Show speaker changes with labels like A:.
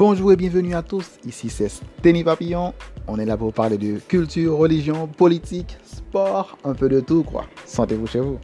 A: Bonjour et bienvenue à tous, ici c'est Steny Papillon. On est là pour parler de culture, religion, politique, sport, un peu de tout quoi. Sentez-vous chez vous.